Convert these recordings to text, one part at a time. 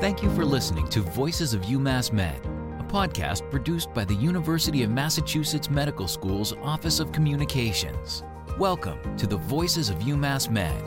Thank you for listening to Voices of UMass Med, a podcast produced by the University of Massachusetts Medical School's Office of Communications. Welcome to the Voices of UMass Med.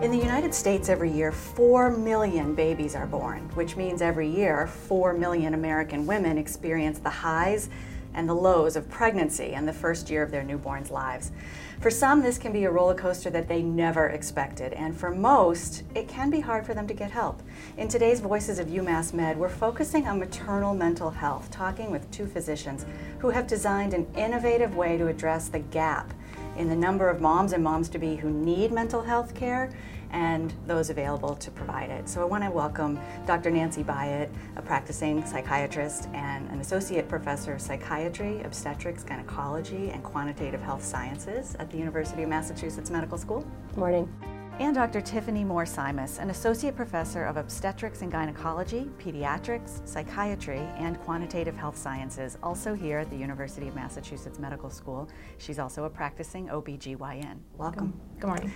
In the United States, every year, 4 million babies are born, which means every year, 4 million American women experience the highs and the lows of pregnancy and the first year of their newborns' lives. For some, this can be a roller coaster that they never expected, and for most, it can be hard for them to get help. In today's Voices of UMass Med, we're focusing on maternal mental health, talking with two physicians who have designed an innovative way to address the gap in the number of moms and moms to be who need mental health care and those available to provide it. So I want to welcome Dr. Nancy Byatt, a practicing psychiatrist and an associate professor of psychiatry, obstetrics, gynecology, and quantitative health sciences at the University of Massachusetts Medical School. Good morning and Dr. Tiffany Moore Simas, an associate professor of obstetrics and gynecology, pediatrics, psychiatry, and quantitative health sciences, also here at the University of Massachusetts Medical School. She's also a practicing OBGYN. Welcome. Good morning.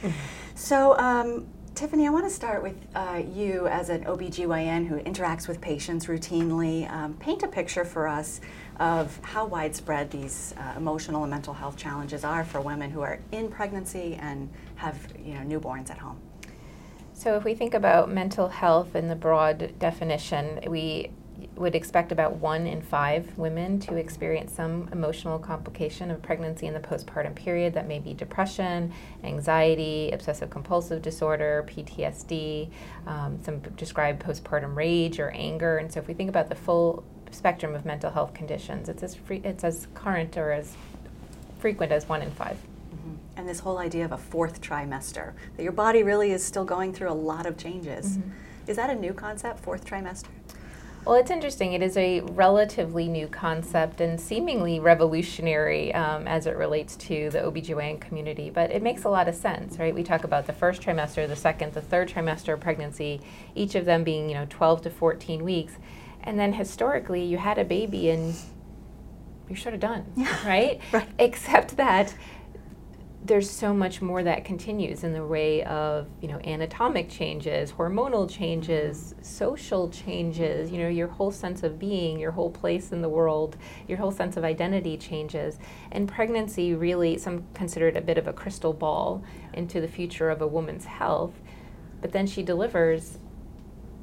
So, um, Tiffany, I want to start with uh, you as an OBGYN who interacts with patients routinely. Um, paint a picture for us of how widespread these uh, emotional and mental health challenges are for women who are in pregnancy and have you know, newborns at home. So, if we think about mental health in the broad definition, we would expect about one in five women to experience some emotional complication of pregnancy in the postpartum period. That may be depression, anxiety, obsessive compulsive disorder, PTSD, um, some described postpartum rage or anger. And so, if we think about the full spectrum of mental health conditions, it's as free, it's as current or as frequent as one in 5 mm-hmm. And this whole idea of a fourth trimester, that your body really is still going through a lot of changes. Mm-hmm. Is that a new concept, fourth trimester? Well, it's interesting. It is a relatively new concept and seemingly revolutionary um, as it relates to the OBGYN community, but it makes a lot of sense, right? We talk about the first trimester, the second, the third trimester of pregnancy, each of them being, you know, 12 to 14 weeks. And then historically, you had a baby and you're sort of done, yeah. right? right? Except that there's so much more that continues in the way of you know anatomic changes hormonal changes social changes you know your whole sense of being your whole place in the world your whole sense of identity changes. And pregnancy really some consider it a bit of a crystal ball into the future of a woman's health. But then she delivers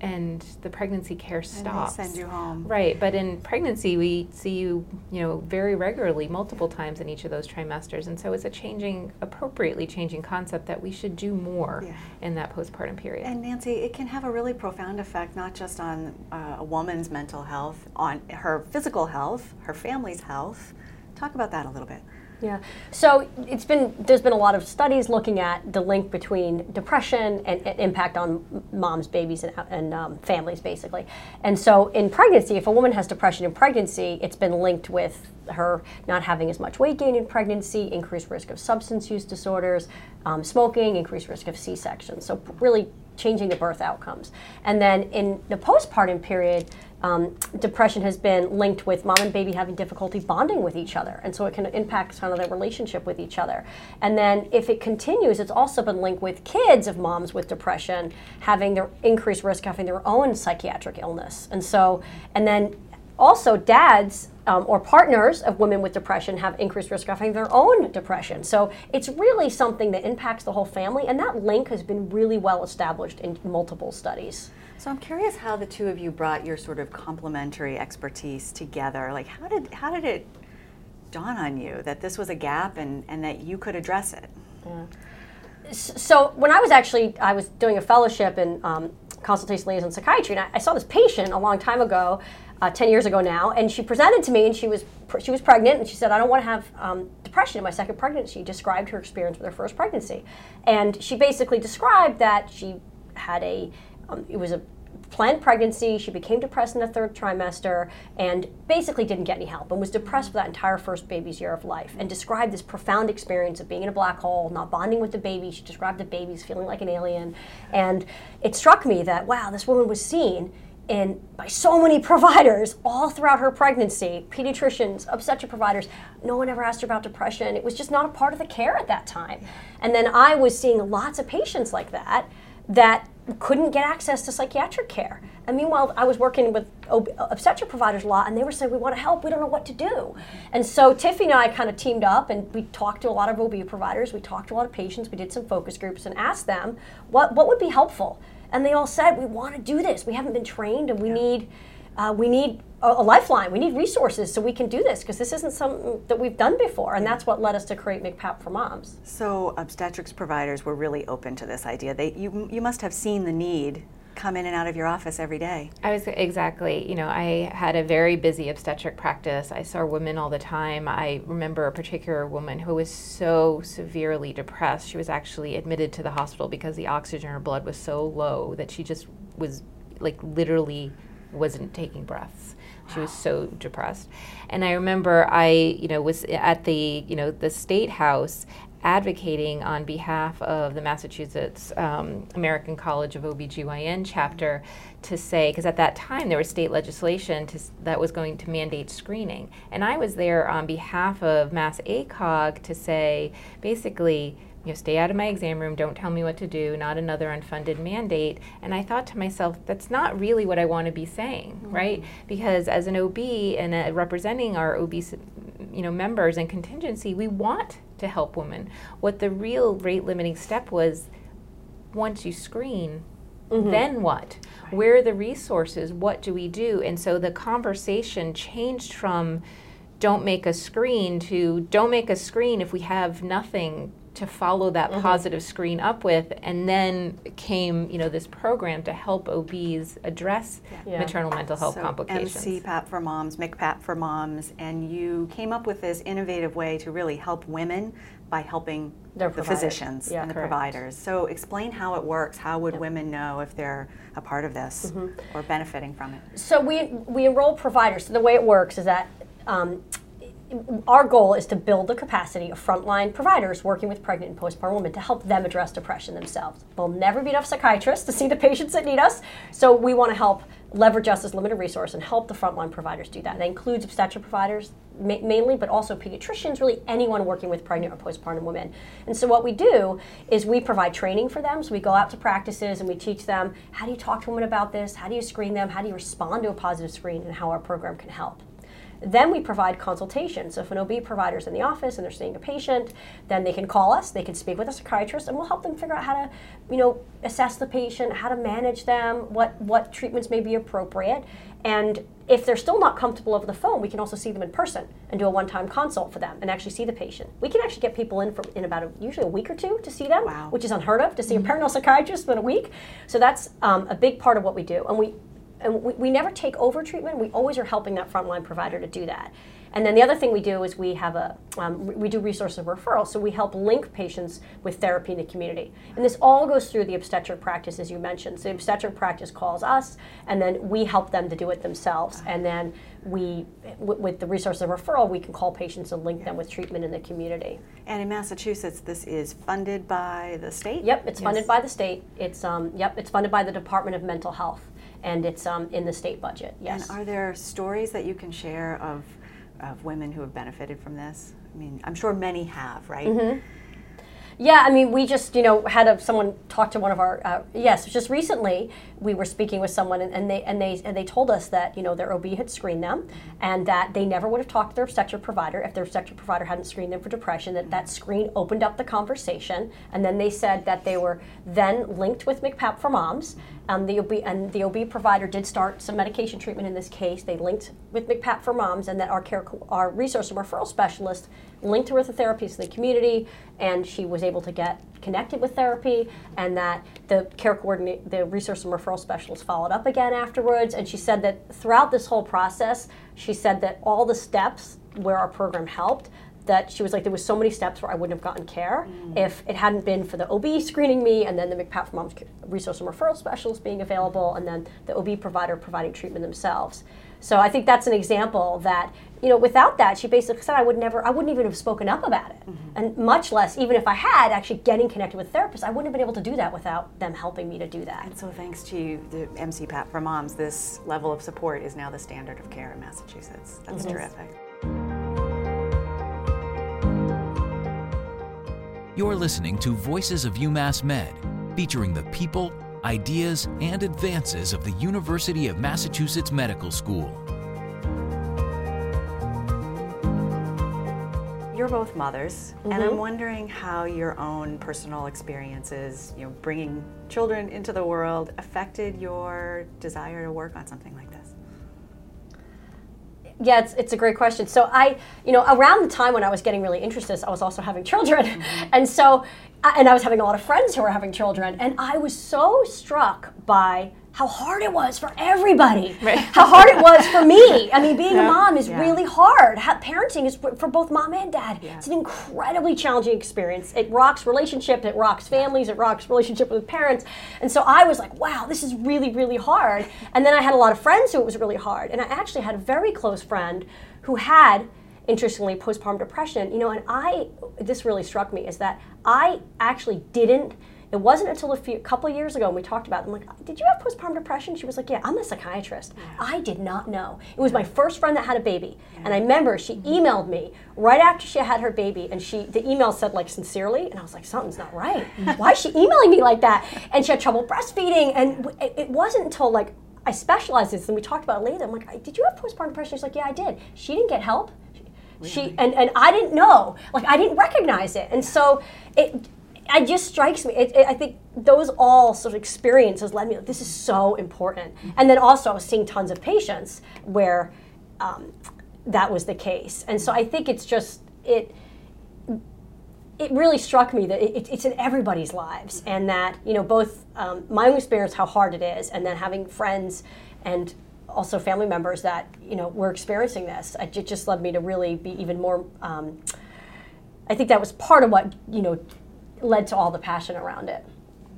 and the pregnancy care stops. And they send you home. Right, but in pregnancy we see you, you know, very regularly, multiple times in each of those trimesters, and so it's a changing, appropriately changing concept that we should do more yeah. in that postpartum period. And Nancy, it can have a really profound effect not just on uh, a woman's mental health, on her physical health, her family's health. Talk about that a little bit. Yeah. So it's been there's been a lot of studies looking at the link between depression and, and impact on moms, babies, and, and um, families, basically. And so in pregnancy, if a woman has depression in pregnancy, it's been linked with her not having as much weight gain in pregnancy, increased risk of substance use disorders, um, smoking, increased risk of C-section. So really changing the birth outcomes. And then in the postpartum period, um, depression has been linked with mom and baby having difficulty bonding with each other, and so it can impact kind of their relationship with each other. And then if it continues, it's also been linked with kids of moms with depression having their increased risk of having their own psychiatric illness. And so, and then also dads um, or partners of women with depression have increased risk of having their own depression. So it's really something that impacts the whole family, and that link has been really well established in multiple studies. So I'm curious how the two of you brought your sort of complementary expertise together. Like how did how did it dawn on you that this was a gap and, and that you could address it? Yeah. So when I was actually I was doing a fellowship in um, consultation liaison psychiatry, and I, I, saw this patient a long time ago, uh, ten years ago now, and she presented to me, and she was she was pregnant, and she said, "I don't want to have um, depression in my second pregnancy." She described her experience with her first pregnancy, and she basically described that she had a um, it was a planned pregnancy. She became depressed in the third trimester and basically didn't get any help and was depressed for that entire first baby's year of life and described this profound experience of being in a black hole, not bonding with the baby. She described the babies feeling like an alien. And it struck me that, wow, this woman was seen in by so many providers all throughout her pregnancy pediatricians obstetric providers no one ever asked her about depression it was just not a part of the care at that time and then i was seeing lots of patients like that that couldn't get access to psychiatric care. And meanwhile, I was working with ob- obstetric providers a lot, and they were saying, We want to help, we don't know what to do. And so Tiffany and I kind of teamed up, and we talked to a lot of OB providers, we talked to a lot of patients, we did some focus groups, and asked them what, what would be helpful. And they all said, We want to do this. We haven't been trained, and we yeah. need. Uh, we need a, a, lifeline. We need resources so we can do this because this isn't something that we've done before, and that's what led us to create MCPAP for Moms. So obstetrics providers were really open to this idea. They, you, you must have seen the need come in and out of your office every day. I was exactly, you know, I had a very busy obstetric practice. I saw women all the time. I remember a particular woman who was so severely depressed. She was actually admitted to the hospital because the oxygen in her blood was so low that she just was like literally wasn't taking breaths. She was so depressed. And I remember I, you know, was at the, you know, the state house advocating on behalf of the Massachusetts um, American College of OBGYN chapter to say, because at that time there was state legislation to, that was going to mandate screening. And I was there on behalf of Mass ACOG to say, basically, you know, stay out of my exam room, don't tell me what to do, not another unfunded mandate. And I thought to myself, that's not really what I want to be saying, mm-hmm. right? Because as an OB and uh, representing our OB, you know, members and contingency, we want to help women. What the real rate limiting step was, once you screen, Mm-hmm. then what? Right. Where are the resources? What do we do? And so the conversation changed from don't make a screen to don't make a screen if we have nothing to follow that mm-hmm. positive screen up with and then came you know this program to help OBs address yeah. maternal mental health so complications. MCPAP for moms, MCPAP for moms and you came up with this innovative way to really help women by helping Their the providers. physicians yeah, and the correct. providers. So explain how it works. How would yep. women know if they're a part of this mm-hmm. or benefiting from it? So we we enroll providers. So the way it works is that um, our goal is to build the capacity of frontline providers working with pregnant and postpartum women to help them address depression themselves. There'll never be enough psychiatrists to see the patients that need us, so we want to help leverage us as limited resource and help the frontline providers do that. That includes obstetric providers ma- mainly, but also pediatricians, really anyone working with pregnant or postpartum women. And so what we do is we provide training for them. So we go out to practices and we teach them how do you talk to women about this, how do you screen them, how do you respond to a positive screen, and how our program can help. Then we provide consultation. So if an OB provider is in the office and they're seeing a patient, then they can call us, they can speak with a psychiatrist, and we'll help them figure out how to, you know, assess the patient, how to manage them, what, what treatments may be appropriate. And if they're still not comfortable over the phone, we can also see them in person and do a one-time consult for them and actually see the patient. We can actually get people in for in about a, usually a week or two to see them, wow. which is unheard of to see mm-hmm. a perinatal psychiatrist in a week. So that's um, a big part of what we do, and we and we, we never take over treatment. We always are helping that frontline provider to do that. And then the other thing we do is we have a um, we do resource of referral, so we help link patients with therapy in the community. And this all goes through the obstetric practice, as you mentioned. So the obstetric practice calls us, and then we help them to do it themselves. And then we, w- with the resource of referral, we can call patients and link yeah. them with treatment in the community. And in Massachusetts, this is funded by the state. Yep, it's yes. funded by the state. It's um, yep, it's funded by the Department of Mental Health and it's um, in the state budget. Yes. And are there stories that you can share of of women who have benefited from this? I mean, I'm sure many have, right? Mm-hmm. Yeah, I mean, we just you know had a, someone talk to one of our uh, yes, just recently we were speaking with someone and, and, they and they and they told us that you know their OB had screened them and that they never would have talked to their obstetric provider if their obstetric provider hadn't screened them for depression. That that screen opened up the conversation, and then they said that they were then linked with MCPAP for moms. Um, the OB and the OB provider did start some medication treatment in this case. They linked with MCPAP for moms, and that our care our resource and referral specialist linked her with a therapist in the community, and she was able to get connected with therapy, and that the care coordinator, the resource and referral specialist followed up again afterwards. And she said that throughout this whole process, she said that all the steps where our program helped, that she was like, there was so many steps where I wouldn't have gotten care mm. if it hadn't been for the OB screening me, and then the MCPAP for Moms resource and referral specialist being available, and then the OB provider providing treatment themselves. So I think that's an example that you know without that she basically said I would never I wouldn't even have spoken up about it mm-hmm. and much less even if I had actually getting connected with therapists I wouldn't have been able to do that without them helping me to do that. And so thanks to the MCPAP for moms this level of support is now the standard of care in Massachusetts. That's mm-hmm. terrific. You're listening to Voices of UMass Med featuring the people, ideas, and advances of the University of Massachusetts Medical School. You're both mothers, and Mm-hmm. I'm wondering how your own personal experiences, you know, bringing children into the world, affected your desire to work on something like this. Yeah, it's, it's a great question. So I, you know, around the time when I was getting really interested, I was also having children, mm-hmm. and so, I- and I was having a lot of friends who were having children, and I was so struck by how hard it was for everybody. How hard it was for me. I mean, being a mom is Yeah. really hard. Ha- parenting is for for both mom and dad. It's an incredibly challenging experience. It rocks relationships, it rocks families, it rocks relationship with parents. And so I was like, wow, this is really, really hard. And then I had a lot of friends who it was really hard. And I actually had a very close friend who had interestingly postpartum depression you know and i this really struck me is that i actually didn't it wasn't until a few couple of years ago when we talked about it, I'm like, did you have postpartum depression? She was like, yeah, I'm a psychiatrist. I did not know. It was my first friend that had a baby. And I remember she emailed me right after she had her baby and she the email said like sincerely and I was like, something's not right. Why is she emailing me like that? And she had trouble breastfeeding and it, it wasn't until like I specialized in this and we talked about it later. I'm like, did you have postpartum depression? She's like, yeah, I did. She didn't get help. She and, and I didn't know, like I didn't recognize it, and so it it just strikes me. It, it, I think those all sort of experiences led me. Like, this is so important, and then also I was seeing tons of patients where um, that was the case, and so I think it's just it. It really struck me that it, it's in everybody's lives, and that you know both um, my own experience, how hard it is, and then having friends and also family members that you know were experiencing this. It just led me to really be even more. Um, I think that was part of what you know led to all the passion around it.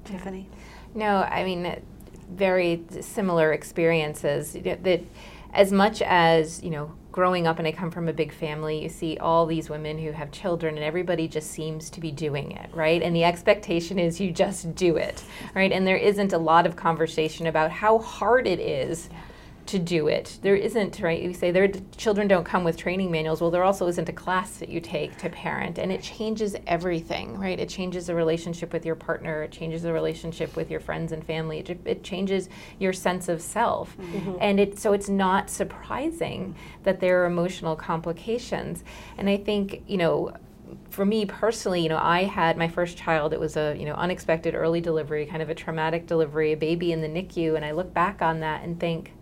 Tiffany? No, I mean, very similar experiences. That as much as, you know, growing up and I come from a big family, you see all these women who have children and everybody just seems to be doing it, right? And the expectation is you just do it, right? And there isn't a lot of conversation about how hard it is to do it. There isn't, right? You say their children don't come with training manuals. Well, there also isn't a class that you take to parent, and it changes everything, right? It changes the relationship with your partner. It changes the relationship with your friends and family. It, it changes your sense of self, mm-hmm. and it so it's not surprising that there are emotional complications. And I think you know for me personally, you know, I had my first child. It was a you know unexpected early delivery, kind of a traumatic delivery, a baby in the NICU, and I look back on that and think,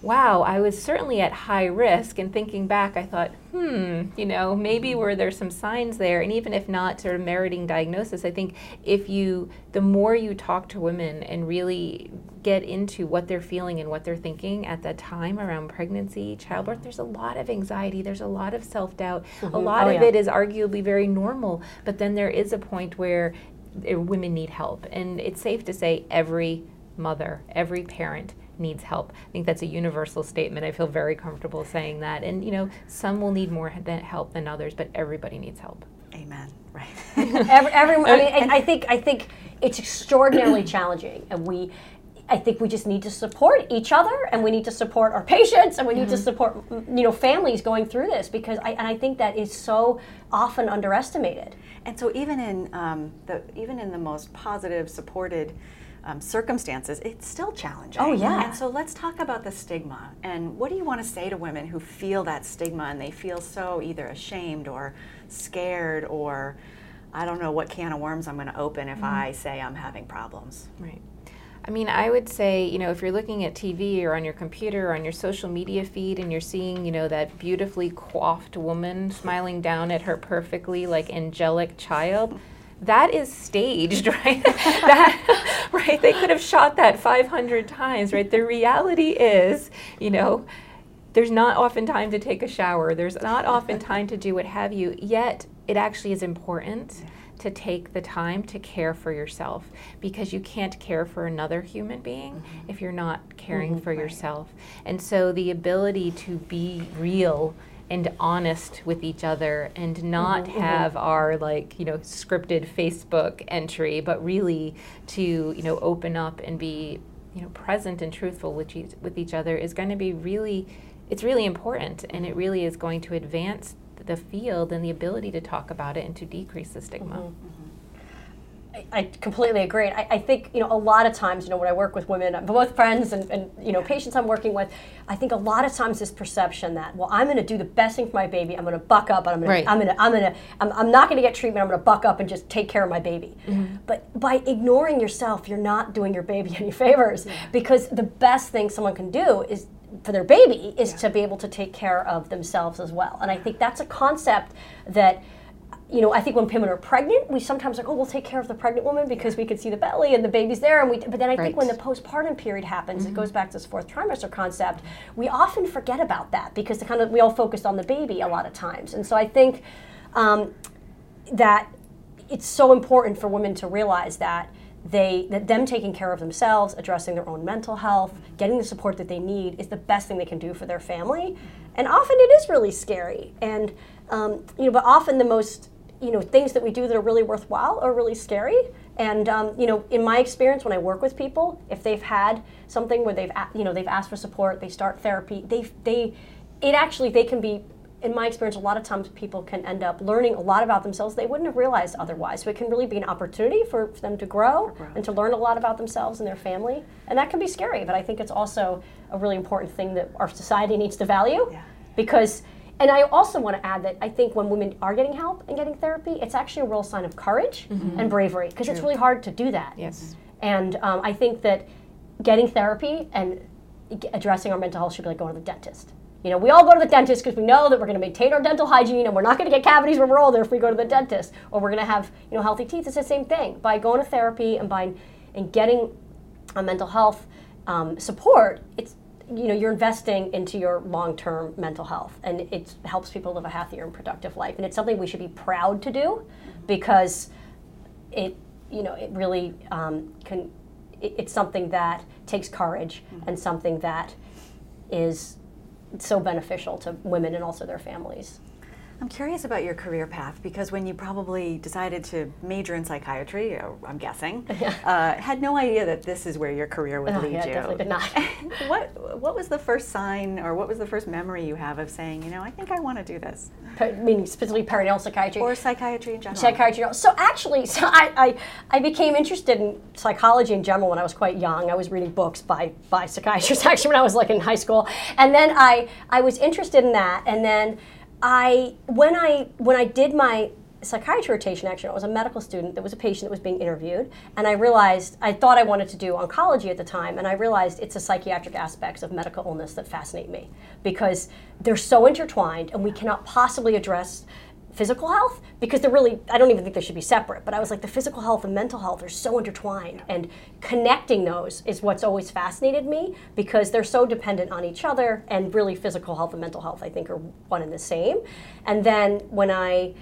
wow, I was certainly at high risk. And thinking back, I thought, hmm, you know, maybe were there some signs there? And even if not sort of meriting diagnosis, I think if you, the more you talk to women and really get into what they're feeling and what they're thinking at that time around pregnancy, childbirth, there's a lot of anxiety, there's a lot of self doubt. A lot Oh, of yeah. it is arguably very normal, but then there is a point where uh, women need help. And it's safe to say every mother, every parent needs help. I think that's a universal statement. I feel very comfortable saying that. And you know, some will need more than help than others, but everybody needs help. Amen. Right. Every, every, I mean, and I think I think it's extraordinarily challenging, and we. I think we just need to support each other, and we need to support our patients, and we need to support, you know, families going through this because I and I think that is so often underestimated. And so even in um, the even in the most positive, supported um, circumstances, it's still challenging. Oh, yeah. And so let's talk about the stigma. And what do you want to say to women who feel that stigma and they feel so either ashamed or scared or I don't know what can of worms I'm going to open if I say I'm having problems. Right. I mean, I would say, you know, if you're looking at TV or on your computer or on your social media feed and you're seeing, you know, that beautifully coiffed woman smiling down at her perfectly like angelic child, that is staged, right? that, right? They could have shot that 500 times, right? The reality is, you know, there's not often time to take a shower. There's not often time to do what have you. Yet, it actually is important to take the time to care for yourself because you can't care for another human being mm-hmm. if you're not caring mm-hmm. for yourself. And so, the ability to be real and honest with each other and not mm-hmm. have our like you know scripted facebook entry but really to you know open up and be you know present and truthful with each, with each other is going to be really it's really important and it really is going to advance the field and the ability to talk about it and to decrease the stigma mm-hmm. I completely agree. I, I, think you know a lot of times, you know, when I work with women, both friends and, and you know patients I'm working with, I think a lot of times this perception that well, I'm going to do the best thing for my baby. I'm going to buck up, and I'm going right. to, I'm going to, I'm going to, I'm, I'm not going to get treatment. I'm going to buck up and just take care of my baby. Mm-hmm. But by ignoring yourself, you're not doing your baby any favors yeah. because the best thing someone can do is for their baby is yeah. to be able to take care of themselves as well. And I think that's a concept that you know, I think when women are pregnant, we sometimes like, oh, we'll take care of the pregnant woman because we can see the belly and the baby's there. And we, but then I right. think when the postpartum period happens, mm-hmm. it goes back to this fourth trimester concept. We often forget about that because the kind of we all focus on the baby a lot of times. And so I think um, that it's so important for women to realize that they that them taking care of themselves, addressing their own mental health, getting the support that they need is the best thing they can do for their family. And often it is really scary. And um, you know, but often the most you know things that we do that are really worthwhile are really scary. And um, you know in my experience when i work with people if they've had something where they've you know they've asked for support they start therapy they they it actually they can be in my experience a lot of times people can end up learning a lot about themselves they wouldn't have realized otherwise. So it can really be an opportunity for, for them to grow. and to learn a lot about themselves and their family. And that can be scary but i think it's also a really important thing that our society needs to value yeah. because and I also want to add that I think when women are getting help and getting therapy, it's actually a real sign of courage mm-hmm. and bravery because it's really hard to do that. Yes. And um, I think that getting therapy and addressing our mental health should be like going to the dentist. You know, we all go to the dentist because we know that we're going to maintain our dental hygiene and we're not going to get cavities when we're older if we go to the dentist, or we're going to have you know healthy teeth. It's the same thing. By going to therapy and by and getting a mental health um, support, it's you know you're investing into your long-term mental health and it helps people live a happier and productive life and it's something we should be proud to do because it you know it really um, can it, it's something that takes courage mm-hmm. and something that is so beneficial to women and also their families I'm curious about your career path because when you probably decided to major in psychiatry, I'm guessing, yeah. uh, had no idea that this is where your career would oh, lead yeah, you. Definitely did not. what What was the first sign, or what was the first memory you have of saying, you know, I think I want to do this? meaning specifically perinatal psychiatry or psychiatry in general. Psychiatry. So actually, so I, I I became interested in psychology in general when I was quite young. I was reading books by by psychiatrists actually when I was like in high school, and then I I was interested in that, and then I when I when I did my psychiatry rotation actually I was a medical student. There was a patient that was being interviewed and I realized I thought I wanted to do oncology at the time and I realized it's the psychiatric aspects of medical illness that fascinate me because they're so intertwined and we cannot possibly address physical health because they're really i don't even think they should be separate but i was like the physical health and mental health are so intertwined and connecting those is what's always fascinated me because they're so dependent on each other and really physical health and mental health i think are one and the same. And then when i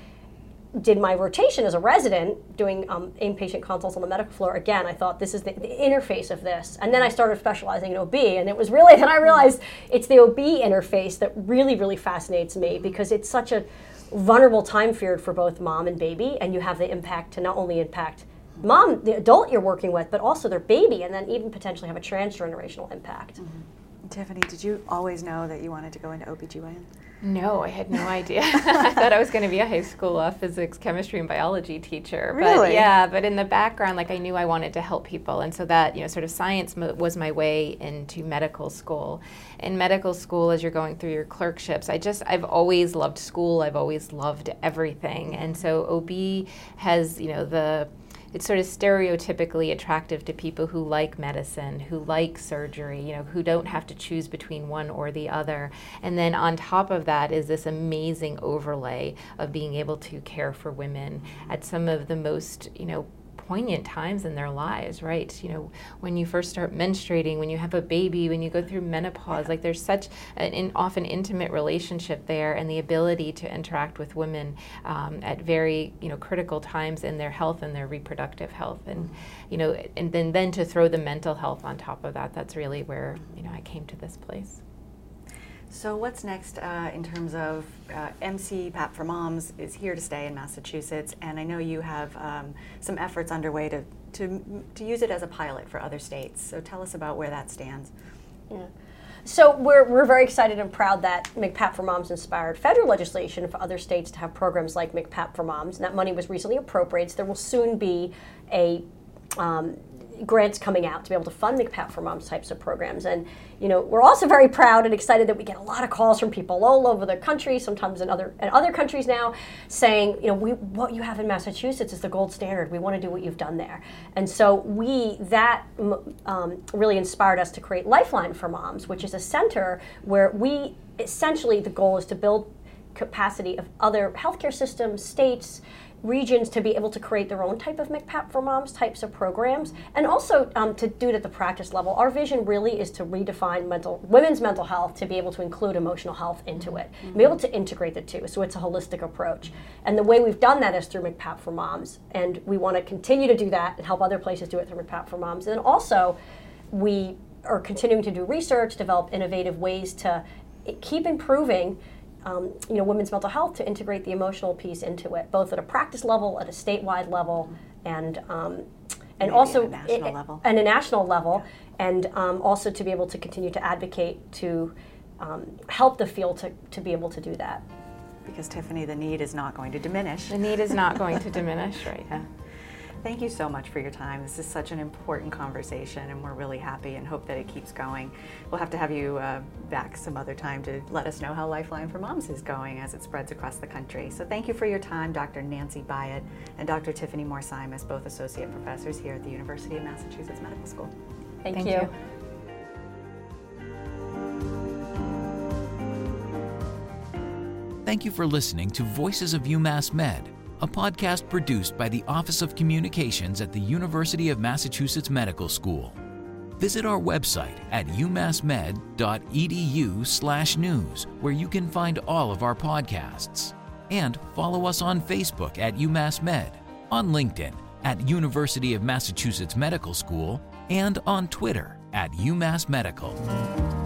did my rotation as a resident doing um, inpatient consults on the medical floor again i thought this is the, the, interface of this. And then i started specializing in ob and it was really then i realized it's the ob interface that really really fascinates me because it's such a vulnerable time period for both mom and baby, and you have the impact to not only impact mom, the adult you're working with, but also their baby, and then even potentially have a transgenerational impact. Mm-hmm. Tiffany, did you always know that you wanted to go into OBGYN? No, I had no idea. I thought I was going to be a high school uh, physics, chemistry, and biology teacher. Really? But yeah, but in the background, like I knew I wanted to help people, and so that you know, sort of science mo- was my way into medical school. In medical school, as you're going through your clerkships, I just I've always loved school. I've always loved everything, and so OB has you know the it's sort of stereotypically attractive to people who like medicine, who like surgery, you know, who don't have to choose between one or the other. And then on top of that is this amazing overlay of being able to care for women at some of the most, you know, poignant times in their lives, right? You know, when you first start menstruating, when you have a baby, when you go through menopause, like there's such an in, often intimate relationship there, and the ability to interact with women um, at very you know critical times in their health and their reproductive health, and you know, and then then to throw the mental health on top of that, that's really where you know I came to this place. So what's next uh, in terms of uh, MC PAP for Moms is here to stay in Massachusetts, and I know you have um, some efforts underway to, to, to use it as a pilot for other states. So tell us about where that stands. Yeah. So we're, we're very excited and proud that MCPAP for Moms inspired federal legislation for other states to have programs like MCPAP for Moms. And that money was recently appropriated. So there will soon be a um, grants coming out to be able to fund the MCPAP for Moms types of programs. And you know, we're also very proud and excited that we get a lot of calls from people all over the country, sometimes in other in other countries now, saying, you know, we what you have in Massachusetts is the gold standard. We want to do what you've done there. And so we that um, really inspired us to create Lifeline for Moms, which is a center where we essentially the goal is to build capacity of other healthcare systems, states, regions to be able to create their own type of MCPAP for moms types of programs, and also um, to do it at the practice level. Our vision really is to redefine mental women's mental health to be able to include emotional health into it, mm-hmm. be able to integrate the two. So it's a holistic approach, and the way we've done that is through MCPAP for moms, and we want to continue to do that and help other places do it through MCPAP for moms, and also we are continuing to do research, develop innovative ways to keep improving um, you know, women's mental health to integrate the emotional piece into it, both at a practice level, at a statewide level, and um, and Maybe also a national it, level. and a national level, yeah. and um, also to be able to continue to advocate to um, help the field to, to be able to do that. Because Tiffany, the need is not going to diminish. The need is not going to diminish, right? Yeah. Thank you so much for your time. This is such an important conversation, and we're really happy and hope that it keeps going. We'll have to have you uh, back some other time to let us know how Lifeline for Moms is going as it spreads across the country. So thank you for your time, Dr. Nancy Byatt and Dr. Tiffany Moore-Simas, both associate professors here at the University of Massachusetts Medical School. Thank, thank you. you. Thank you for listening to Voices of UMass Med a podcast produced by the Office of Communications at the University of Massachusetts Medical School. Visit our website at umassmed.edu/news where you can find all of our podcasts. And follow us on Facebook at UMassMed, on LinkedIn at University of Massachusetts Medical School, and on Twitter at UMass Medical.